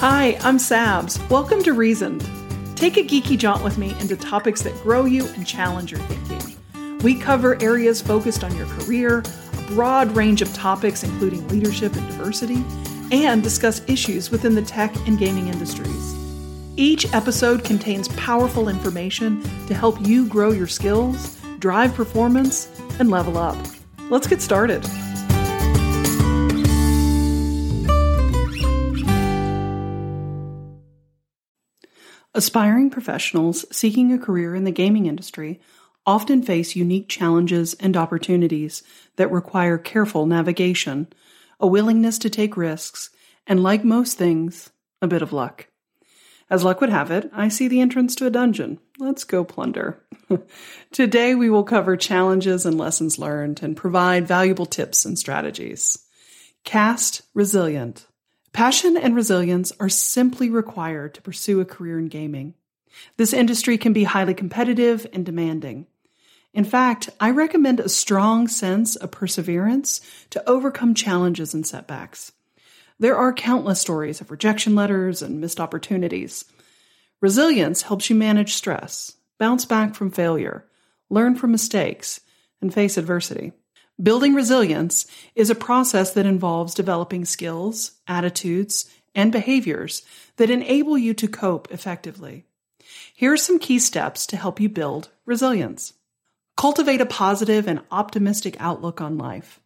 Hi, I'm Sabs. Welcome to Reasoned. Take a geeky jaunt with me into topics that grow you and challenge your thinking. We cover areas focused on your career, a broad range of topics including leadership and diversity, and discuss issues within the tech and gaming industries. Each episode contains powerful information to help you grow your skills, drive performance, and level up. Let's get started. Aspiring professionals seeking a career in the gaming industry often face unique challenges and opportunities that require careful navigation, a willingness to take risks, and like most things, a bit of luck. As luck would have it, I see the entrance to a dungeon. Let's go plunder. Today we will cover challenges and lessons learned and provide valuable tips and strategies. Cast resilient. Passion and resilience are simply required to pursue a career in gaming. This industry can be highly competitive and demanding. In fact, I recommend a strong sense of perseverance to overcome challenges and setbacks. There are countless stories of rejection letters and missed opportunities. Resilience helps you manage stress, bounce back from failure, learn from mistakes, and face adversity. Building resilience is a process that involves developing skills, attitudes, and behaviors that enable you to cope effectively. Here are some key steps to help you build resilience. Cultivate a positive and optimistic outlook on life.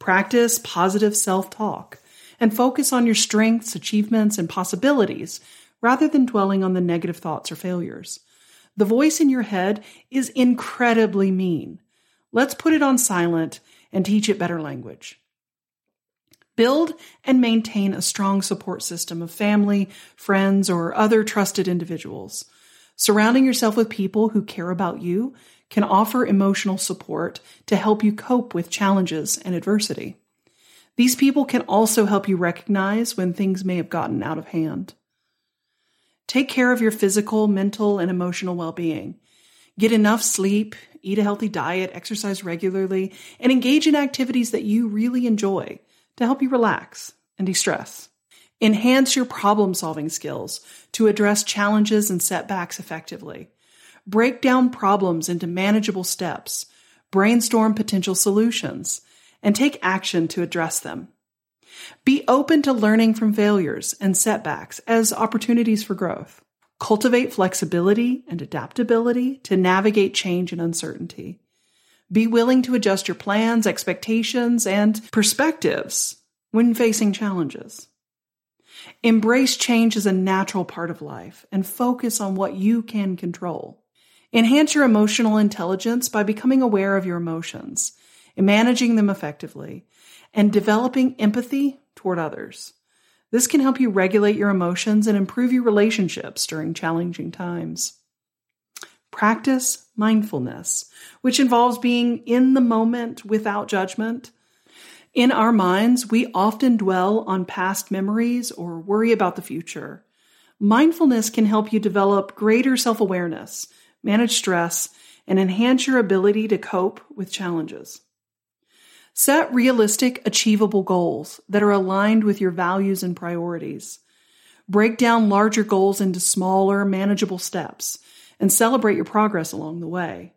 Practice positive self talk and focus on your strengths, achievements, and possibilities rather than dwelling on the negative thoughts or failures. The voice in your head is incredibly mean Let's put it on silent and teach it better language. Build and maintain a strong support system of family, friends, or other trusted individuals. Surrounding yourself with people who care about you can offer emotional support to help you cope with challenges and adversity. These people can also help you recognize when things may have gotten out of hand. Take care of your physical, mental, and emotional well being. Get enough sleep, eat a healthy diet, exercise regularly, and engage in activities that you really enjoy to help you relax and de stress. Enhance your problem solving skills to address challenges and setbacks effectively. Break down problems into manageable steps, brainstorm potential solutions, and take action to address them. Be open to learning from failures and setbacks as opportunities for growth. Cultivate flexibility and adaptability to navigate change and uncertainty. Be willing to adjust your plans, expectations, and perspectives when facing challenges. Embrace change as a natural part of life and focus on what you can control. Enhance your emotional intelligence by becoming aware of your emotions, managing them effectively, and developing empathy toward others. This can help you regulate your emotions and improve your relationships during challenging times. Practice mindfulness, which involves being in the moment without judgment. In our minds, we often dwell on past memories or worry about the future. Mindfulness can help you develop greater self awareness, manage stress, and enhance your ability to cope with challenges. Set realistic, achievable goals that are aligned with your values and priorities. Break down larger goals into smaller, manageable steps and celebrate your progress along the way.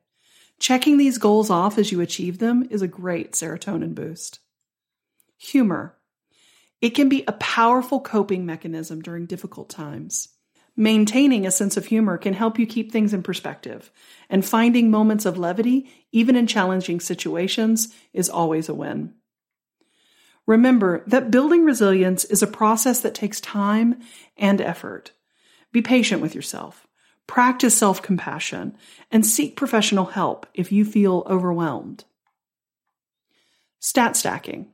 Checking these goals off as you achieve them is a great serotonin boost. Humor. It can be a powerful coping mechanism during difficult times. Maintaining a sense of humor can help you keep things in perspective, and finding moments of levity, even in challenging situations, is always a win. Remember that building resilience is a process that takes time and effort. Be patient with yourself, practice self compassion, and seek professional help if you feel overwhelmed. Stat stacking.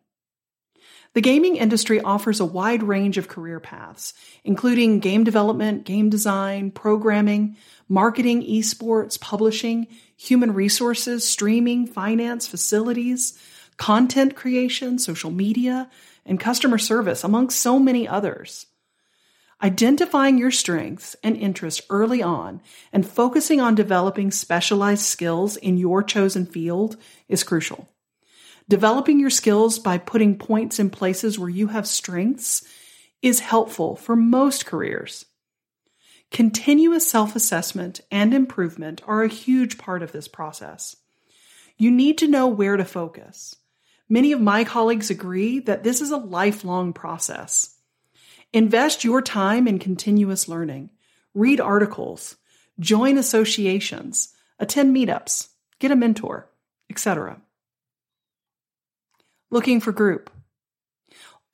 The gaming industry offers a wide range of career paths, including game development, game design, programming, marketing, esports, publishing, human resources, streaming, finance, facilities, content creation, social media, and customer service, among so many others. Identifying your strengths and interests early on and focusing on developing specialized skills in your chosen field is crucial. Developing your skills by putting points in places where you have strengths is helpful for most careers. Continuous self assessment and improvement are a huge part of this process. You need to know where to focus. Many of my colleagues agree that this is a lifelong process. Invest your time in continuous learning. Read articles, join associations, attend meetups, get a mentor, etc. Looking for group.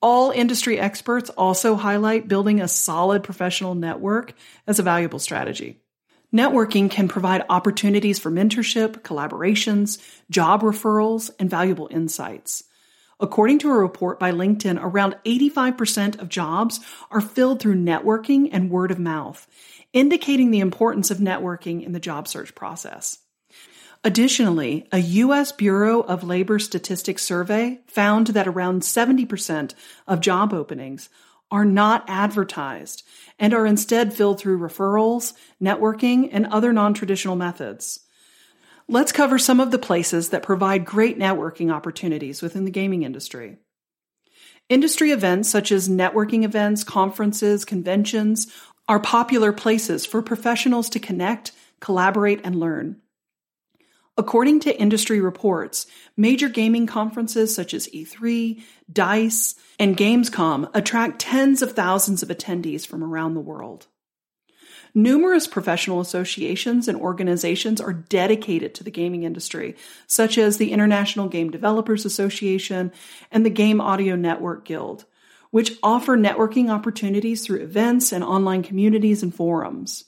All industry experts also highlight building a solid professional network as a valuable strategy. Networking can provide opportunities for mentorship, collaborations, job referrals, and valuable insights. According to a report by LinkedIn, around 85% of jobs are filled through networking and word of mouth, indicating the importance of networking in the job search process. Additionally, a U.S. Bureau of Labor Statistics survey found that around 70% of job openings are not advertised and are instead filled through referrals, networking, and other non traditional methods. Let's cover some of the places that provide great networking opportunities within the gaming industry. Industry events such as networking events, conferences, conventions are popular places for professionals to connect, collaborate, and learn. According to industry reports, major gaming conferences such as E3, DICE, and Gamescom attract tens of thousands of attendees from around the world. Numerous professional associations and organizations are dedicated to the gaming industry, such as the International Game Developers Association and the Game Audio Network Guild, which offer networking opportunities through events and online communities and forums.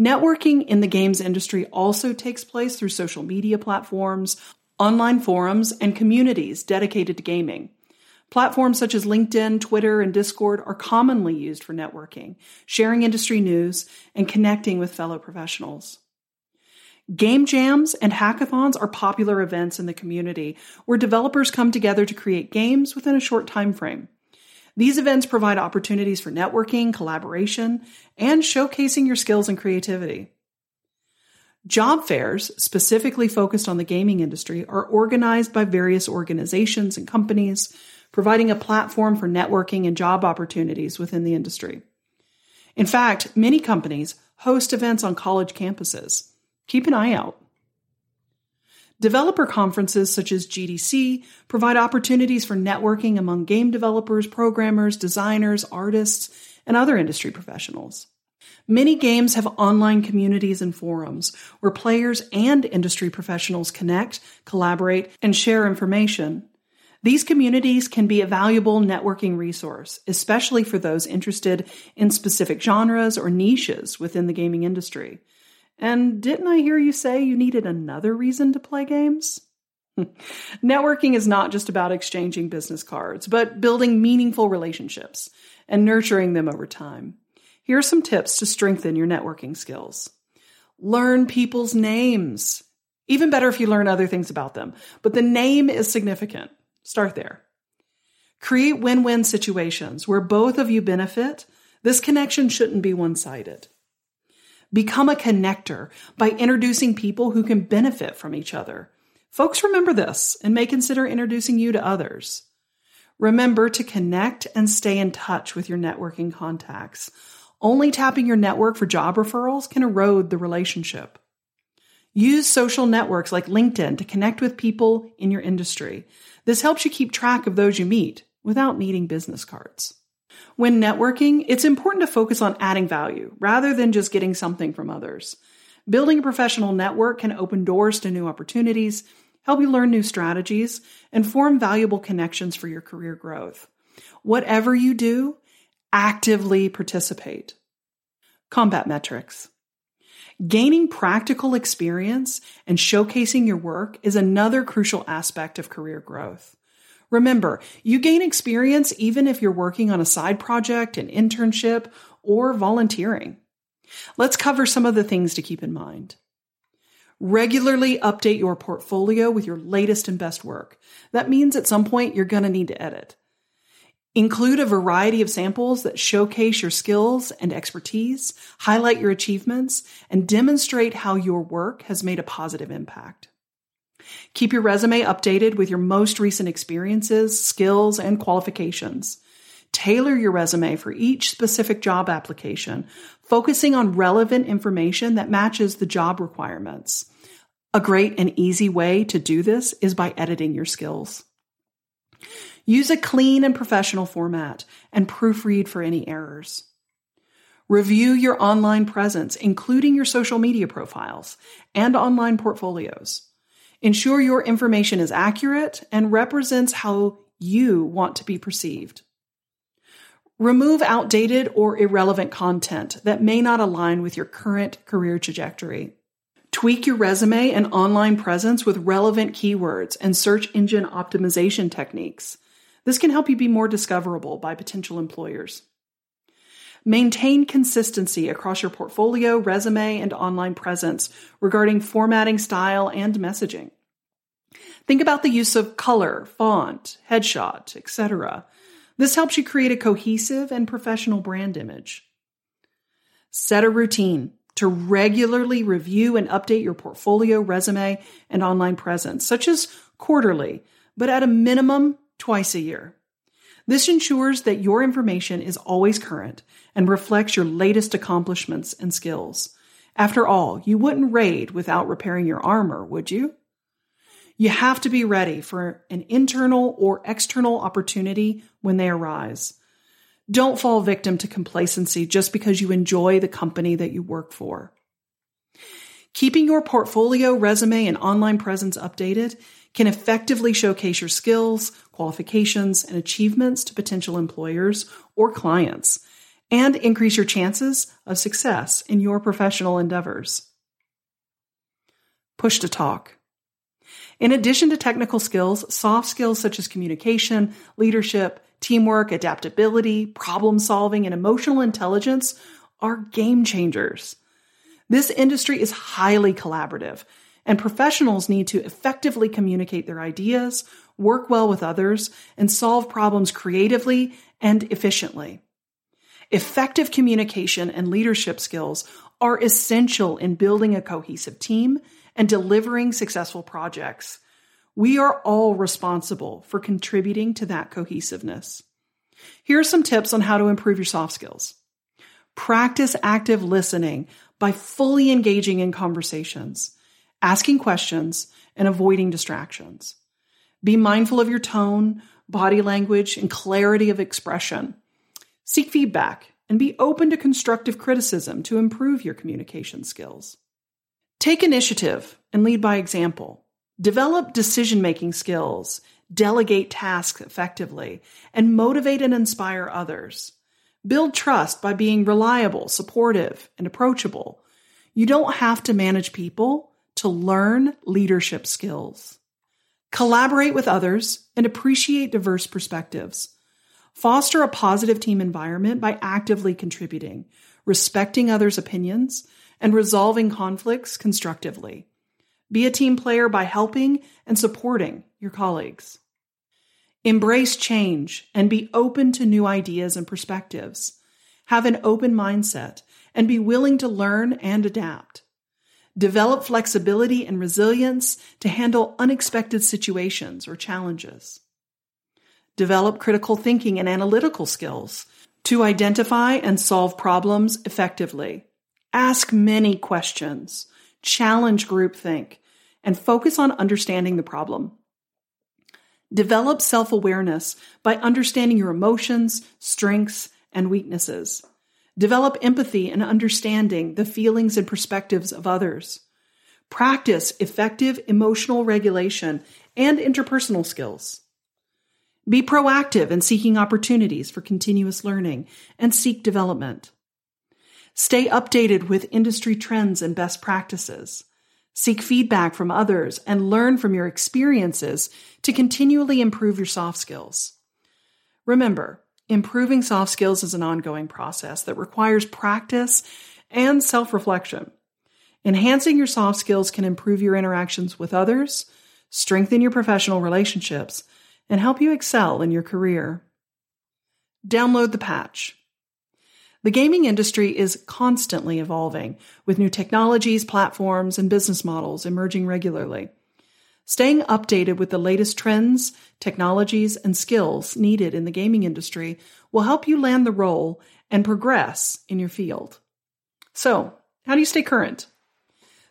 Networking in the games industry also takes place through social media platforms, online forums, and communities dedicated to gaming. Platforms such as LinkedIn, Twitter, and Discord are commonly used for networking, sharing industry news, and connecting with fellow professionals. Game jams and hackathons are popular events in the community where developers come together to create games within a short time frame. These events provide opportunities for networking, collaboration, and showcasing your skills and creativity. Job fairs, specifically focused on the gaming industry, are organized by various organizations and companies, providing a platform for networking and job opportunities within the industry. In fact, many companies host events on college campuses. Keep an eye out. Developer conferences such as GDC provide opportunities for networking among game developers, programmers, designers, artists, and other industry professionals. Many games have online communities and forums where players and industry professionals connect, collaborate, and share information. These communities can be a valuable networking resource, especially for those interested in specific genres or niches within the gaming industry. And didn't I hear you say you needed another reason to play games? Networking is not just about exchanging business cards, but building meaningful relationships and nurturing them over time. Here are some tips to strengthen your networking skills. Learn people's names. Even better if you learn other things about them, but the name is significant. Start there. Create win win situations where both of you benefit. This connection shouldn't be one sided. Become a connector by introducing people who can benefit from each other. Folks remember this and may consider introducing you to others. Remember to connect and stay in touch with your networking contacts. Only tapping your network for job referrals can erode the relationship. Use social networks like LinkedIn to connect with people in your industry. This helps you keep track of those you meet without needing business cards. When networking, it's important to focus on adding value rather than just getting something from others. Building a professional network can open doors to new opportunities, help you learn new strategies, and form valuable connections for your career growth. Whatever you do, actively participate. Combat metrics. Gaining practical experience and showcasing your work is another crucial aspect of career growth. Remember, you gain experience even if you're working on a side project, an internship, or volunteering. Let's cover some of the things to keep in mind. Regularly update your portfolio with your latest and best work. That means at some point you're going to need to edit. Include a variety of samples that showcase your skills and expertise, highlight your achievements, and demonstrate how your work has made a positive impact. Keep your resume updated with your most recent experiences, skills, and qualifications. Tailor your resume for each specific job application, focusing on relevant information that matches the job requirements. A great and easy way to do this is by editing your skills. Use a clean and professional format and proofread for any errors. Review your online presence, including your social media profiles and online portfolios. Ensure your information is accurate and represents how you want to be perceived. Remove outdated or irrelevant content that may not align with your current career trajectory. Tweak your resume and online presence with relevant keywords and search engine optimization techniques. This can help you be more discoverable by potential employers. Maintain consistency across your portfolio, resume, and online presence regarding formatting, style, and messaging. Think about the use of color, font, headshot, etc. This helps you create a cohesive and professional brand image. Set a routine to regularly review and update your portfolio, resume, and online presence, such as quarterly, but at a minimum twice a year. This ensures that your information is always current and reflects your latest accomplishments and skills. After all, you wouldn't raid without repairing your armor, would you? You have to be ready for an internal or external opportunity when they arise. Don't fall victim to complacency just because you enjoy the company that you work for. Keeping your portfolio, resume, and online presence updated can effectively showcase your skills, qualifications, and achievements to potential employers or clients, and increase your chances of success in your professional endeavors. Push to talk. In addition to technical skills, soft skills such as communication, leadership, teamwork, adaptability, problem solving, and emotional intelligence are game changers. This industry is highly collaborative, and professionals need to effectively communicate their ideas, work well with others, and solve problems creatively and efficiently. Effective communication and leadership skills are essential in building a cohesive team and delivering successful projects. We are all responsible for contributing to that cohesiveness. Here are some tips on how to improve your soft skills. Practice active listening by fully engaging in conversations, asking questions, and avoiding distractions. Be mindful of your tone, body language, and clarity of expression. Seek feedback and be open to constructive criticism to improve your communication skills. Take initiative and lead by example. Develop decision making skills, delegate tasks effectively, and motivate and inspire others. Build trust by being reliable, supportive, and approachable. You don't have to manage people to learn leadership skills. Collaborate with others and appreciate diverse perspectives. Foster a positive team environment by actively contributing, respecting others' opinions, and resolving conflicts constructively. Be a team player by helping and supporting your colleagues. Embrace change and be open to new ideas and perspectives. Have an open mindset and be willing to learn and adapt. Develop flexibility and resilience to handle unexpected situations or challenges. Develop critical thinking and analytical skills to identify and solve problems effectively. Ask many questions, challenge groupthink, and focus on understanding the problem. Develop self awareness by understanding your emotions, strengths, and weaknesses. Develop empathy and understanding the feelings and perspectives of others. Practice effective emotional regulation and interpersonal skills. Be proactive in seeking opportunities for continuous learning and seek development. Stay updated with industry trends and best practices. Seek feedback from others and learn from your experiences to continually improve your soft skills. Remember, improving soft skills is an ongoing process that requires practice and self reflection. Enhancing your soft skills can improve your interactions with others, strengthen your professional relationships, and help you excel in your career. Download the patch. The gaming industry is constantly evolving, with new technologies, platforms, and business models emerging regularly. Staying updated with the latest trends, technologies, and skills needed in the gaming industry will help you land the role and progress in your field. So, how do you stay current?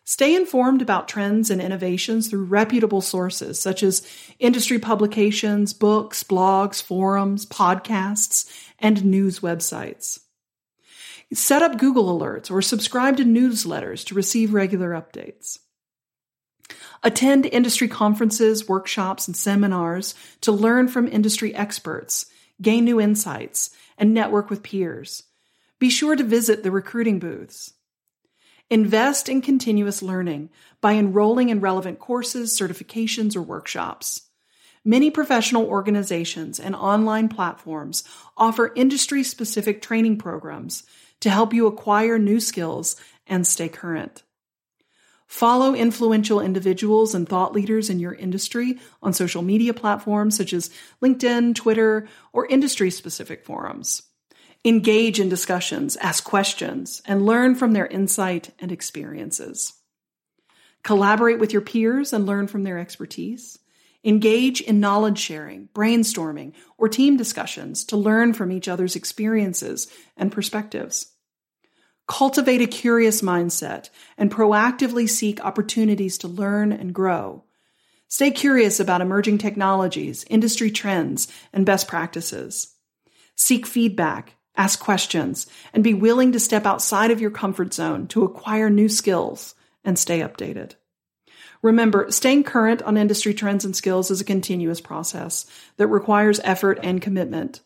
Stay informed about trends and innovations through reputable sources such as industry publications, books, blogs, forums, podcasts, and news websites. Set up Google Alerts or subscribe to newsletters to receive regular updates. Attend industry conferences, workshops, and seminars to learn from industry experts, gain new insights, and network with peers. Be sure to visit the recruiting booths. Invest in continuous learning by enrolling in relevant courses, certifications, or workshops. Many professional organizations and online platforms offer industry specific training programs to help you acquire new skills and stay current. Follow influential individuals and thought leaders in your industry on social media platforms such as LinkedIn, Twitter, or industry specific forums. Engage in discussions, ask questions, and learn from their insight and experiences. Collaborate with your peers and learn from their expertise. Engage in knowledge sharing, brainstorming, or team discussions to learn from each other's experiences and perspectives. Cultivate a curious mindset and proactively seek opportunities to learn and grow. Stay curious about emerging technologies, industry trends, and best practices. Seek feedback ask questions, and be willing to step outside of your comfort zone to acquire new skills and stay updated. Remember, staying current on industry trends and skills is a continuous process that requires effort and commitment.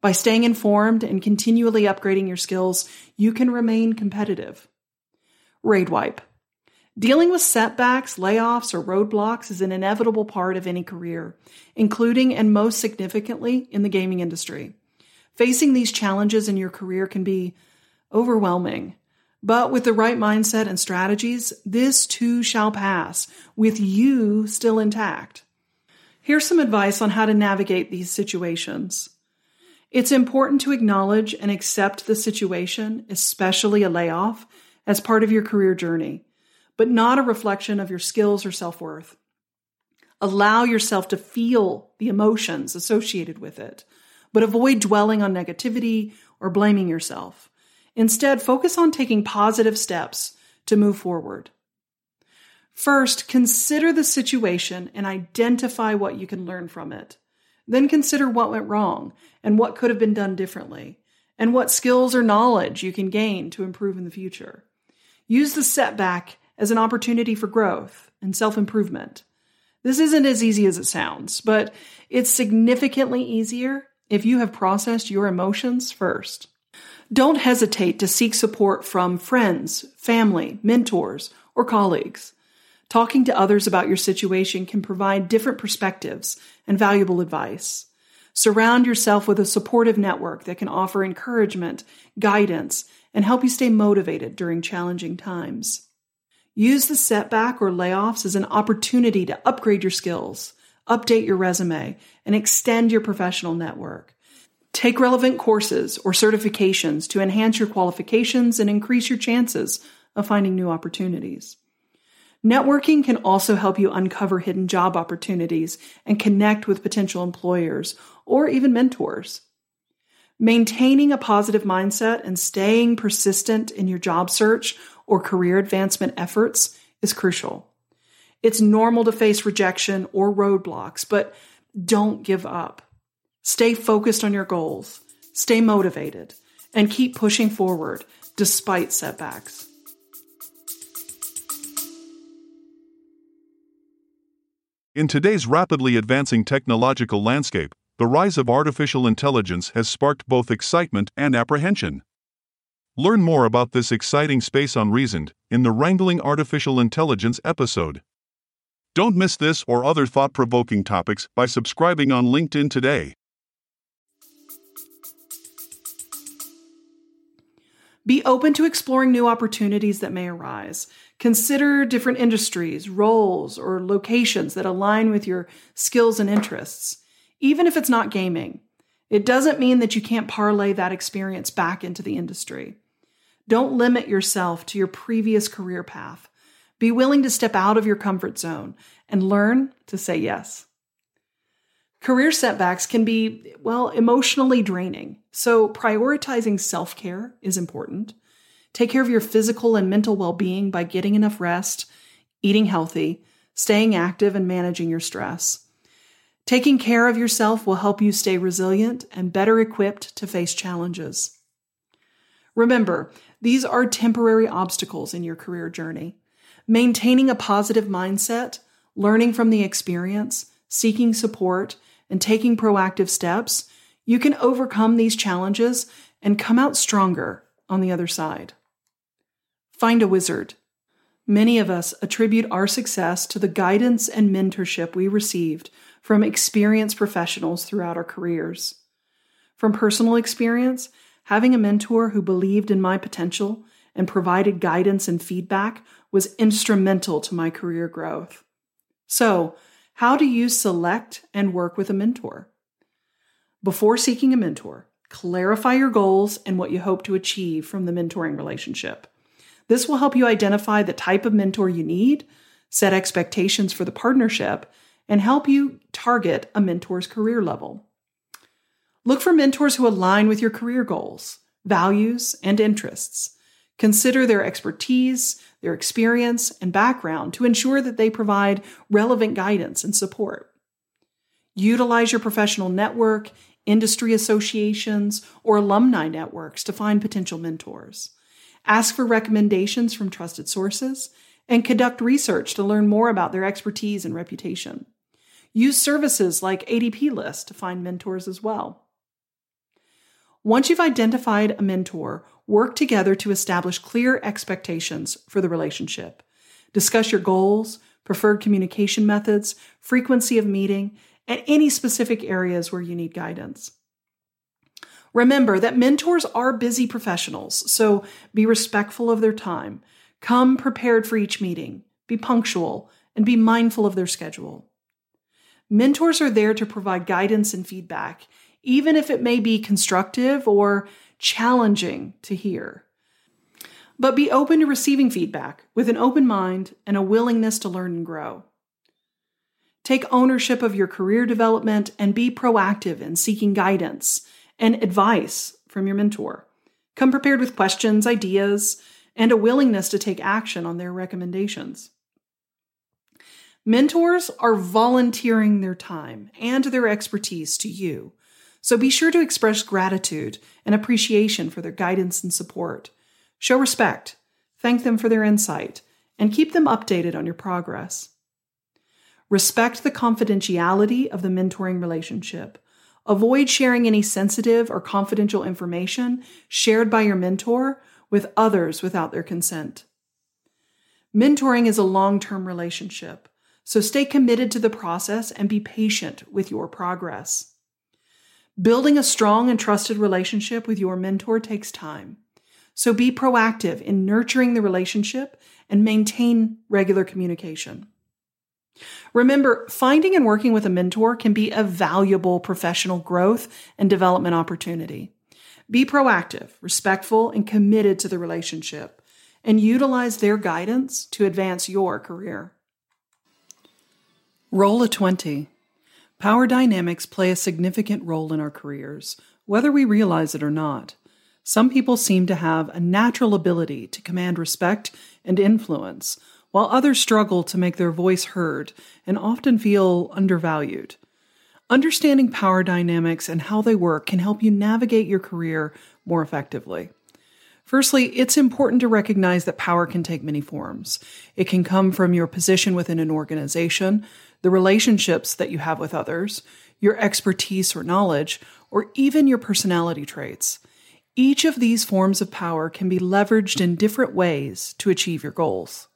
By staying informed and continually upgrading your skills, you can remain competitive. Raid wipe. Dealing with setbacks, layoffs, or roadblocks is an inevitable part of any career, including and most significantly in the gaming industry. Facing these challenges in your career can be overwhelming. But with the right mindset and strategies, this too shall pass, with you still intact. Here's some advice on how to navigate these situations. It's important to acknowledge and accept the situation, especially a layoff, as part of your career journey, but not a reflection of your skills or self worth. Allow yourself to feel the emotions associated with it but avoid dwelling on negativity or blaming yourself. Instead, focus on taking positive steps to move forward. First, consider the situation and identify what you can learn from it. Then consider what went wrong and what could have been done differently, and what skills or knowledge you can gain to improve in the future. Use the setback as an opportunity for growth and self improvement. This isn't as easy as it sounds, but it's significantly easier if you have processed your emotions first. Don't hesitate to seek support from friends, family, mentors, or colleagues. Talking to others about your situation can provide different perspectives and valuable advice. Surround yourself with a supportive network that can offer encouragement, guidance, and help you stay motivated during challenging times. Use the setback or layoffs as an opportunity to upgrade your skills, update your resume, and extend your professional network. Take relevant courses or certifications to enhance your qualifications and increase your chances of finding new opportunities. Networking can also help you uncover hidden job opportunities and connect with potential employers or even mentors. Maintaining a positive mindset and staying persistent in your job search or career advancement efforts is crucial. It's normal to face rejection or roadblocks, but don't give up. Stay focused on your goals, stay motivated, and keep pushing forward despite setbacks. In today's rapidly advancing technological landscape, the rise of artificial intelligence has sparked both excitement and apprehension. Learn more about this exciting space on Reasoned in the Wrangling Artificial Intelligence episode. Don't miss this or other thought provoking topics by subscribing on LinkedIn today. Be open to exploring new opportunities that may arise. Consider different industries, roles, or locations that align with your skills and interests, even if it's not gaming. It doesn't mean that you can't parlay that experience back into the industry. Don't limit yourself to your previous career path. Be willing to step out of your comfort zone and learn to say yes. Career setbacks can be, well, emotionally draining. So prioritizing self care is important. Take care of your physical and mental well being by getting enough rest, eating healthy, staying active, and managing your stress. Taking care of yourself will help you stay resilient and better equipped to face challenges. Remember, these are temporary obstacles in your career journey. Maintaining a positive mindset, learning from the experience, seeking support, and taking proactive steps, you can overcome these challenges and come out stronger on the other side. Find a wizard. Many of us attribute our success to the guidance and mentorship we received from experienced professionals throughout our careers. From personal experience, having a mentor who believed in my potential and provided guidance and feedback was instrumental to my career growth. So, how do you select and work with a mentor? Before seeking a mentor, clarify your goals and what you hope to achieve from the mentoring relationship. This will help you identify the type of mentor you need, set expectations for the partnership, and help you target a mentor's career level. Look for mentors who align with your career goals, values, and interests. Consider their expertise, their experience, and background to ensure that they provide relevant guidance and support. Utilize your professional network, industry associations, or alumni networks to find potential mentors. Ask for recommendations from trusted sources and conduct research to learn more about their expertise and reputation. Use services like ADP List to find mentors as well. Once you've identified a mentor, work together to establish clear expectations for the relationship. Discuss your goals, preferred communication methods, frequency of meeting, and any specific areas where you need guidance. Remember that mentors are busy professionals, so be respectful of their time. Come prepared for each meeting, be punctual, and be mindful of their schedule. Mentors are there to provide guidance and feedback, even if it may be constructive or challenging to hear. But be open to receiving feedback with an open mind and a willingness to learn and grow. Take ownership of your career development and be proactive in seeking guidance and advice from your mentor. Come prepared with questions, ideas, and a willingness to take action on their recommendations. Mentors are volunteering their time and their expertise to you so be sure to express gratitude and appreciation for their guidance and support. Show respect, thank them for their insight, and keep them updated on your progress. Respect the confidentiality of the mentoring relationship. Avoid sharing any sensitive or confidential information shared by your mentor with others without their consent. Mentoring is a long term relationship, so stay committed to the process and be patient with your progress. Building a strong and trusted relationship with your mentor takes time. So be proactive in nurturing the relationship and maintain regular communication. Remember, finding and working with a mentor can be a valuable professional growth and development opportunity. Be proactive, respectful, and committed to the relationship, and utilize their guidance to advance your career. Roll a 20. Power dynamics play a significant role in our careers, whether we realize it or not. Some people seem to have a natural ability to command respect and influence, while others struggle to make their voice heard and often feel undervalued. Understanding power dynamics and how they work can help you navigate your career more effectively. Firstly, it's important to recognize that power can take many forms. It can come from your position within an organization, the relationships that you have with others, your expertise or knowledge, or even your personality traits. Each of these forms of power can be leveraged in different ways to achieve your goals.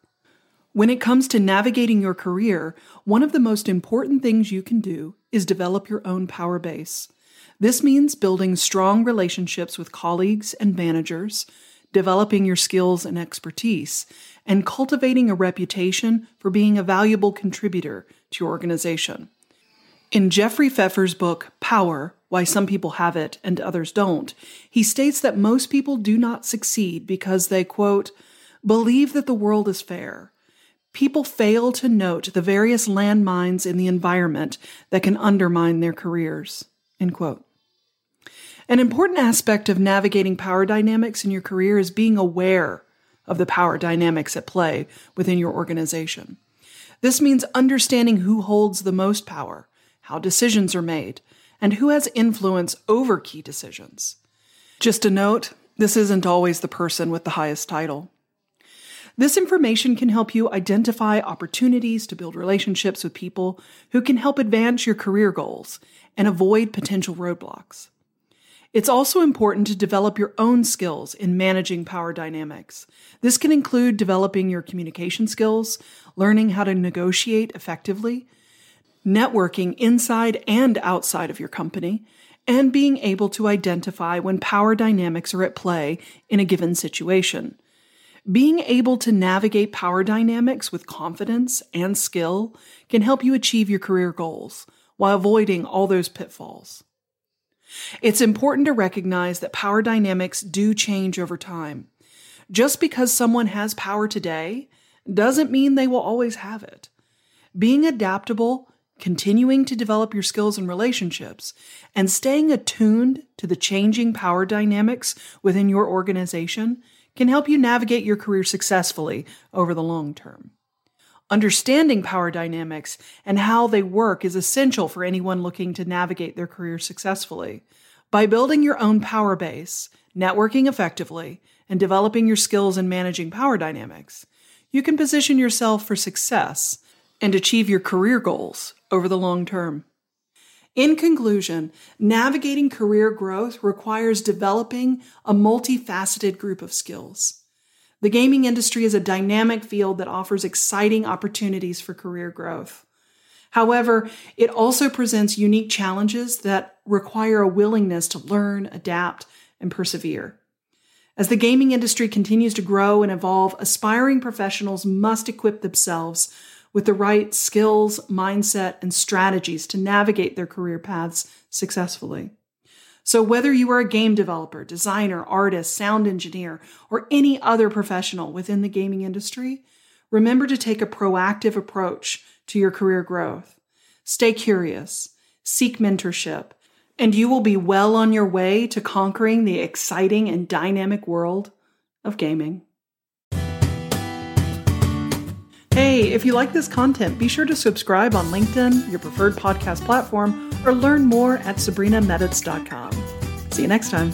When it comes to navigating your career, one of the most important things you can do is develop your own power base. This means building strong relationships with colleagues and managers, developing your skills and expertise, and cultivating a reputation for being a valuable contributor to your organization. In Jeffrey Pfeffer's book, Power Why Some People Have It and Others Don't, he states that most people do not succeed because they, quote, believe that the world is fair. People fail to note the various landmines in the environment that can undermine their careers. End quote. An important aspect of navigating power dynamics in your career is being aware of the power dynamics at play within your organization. This means understanding who holds the most power, how decisions are made, and who has influence over key decisions. Just a note this isn't always the person with the highest title. This information can help you identify opportunities to build relationships with people who can help advance your career goals and avoid potential roadblocks. It's also important to develop your own skills in managing power dynamics. This can include developing your communication skills, learning how to negotiate effectively, networking inside and outside of your company, and being able to identify when power dynamics are at play in a given situation. Being able to navigate power dynamics with confidence and skill can help you achieve your career goals while avoiding all those pitfalls. It's important to recognize that power dynamics do change over time. Just because someone has power today doesn't mean they will always have it. Being adaptable, continuing to develop your skills and relationships, and staying attuned to the changing power dynamics within your organization can help you navigate your career successfully over the long term. Understanding power dynamics and how they work is essential for anyone looking to navigate their career successfully. By building your own power base, networking effectively, and developing your skills in managing power dynamics, you can position yourself for success and achieve your career goals over the long term. In conclusion, navigating career growth requires developing a multifaceted group of skills. The gaming industry is a dynamic field that offers exciting opportunities for career growth. However, it also presents unique challenges that require a willingness to learn, adapt, and persevere. As the gaming industry continues to grow and evolve, aspiring professionals must equip themselves with the right skills, mindset, and strategies to navigate their career paths successfully. So, whether you are a game developer, designer, artist, sound engineer, or any other professional within the gaming industry, remember to take a proactive approach to your career growth. Stay curious, seek mentorship, and you will be well on your way to conquering the exciting and dynamic world of gaming. Hey, if you like this content, be sure to subscribe on LinkedIn, your preferred podcast platform, or learn more at sabrinameditz.com. See you next time.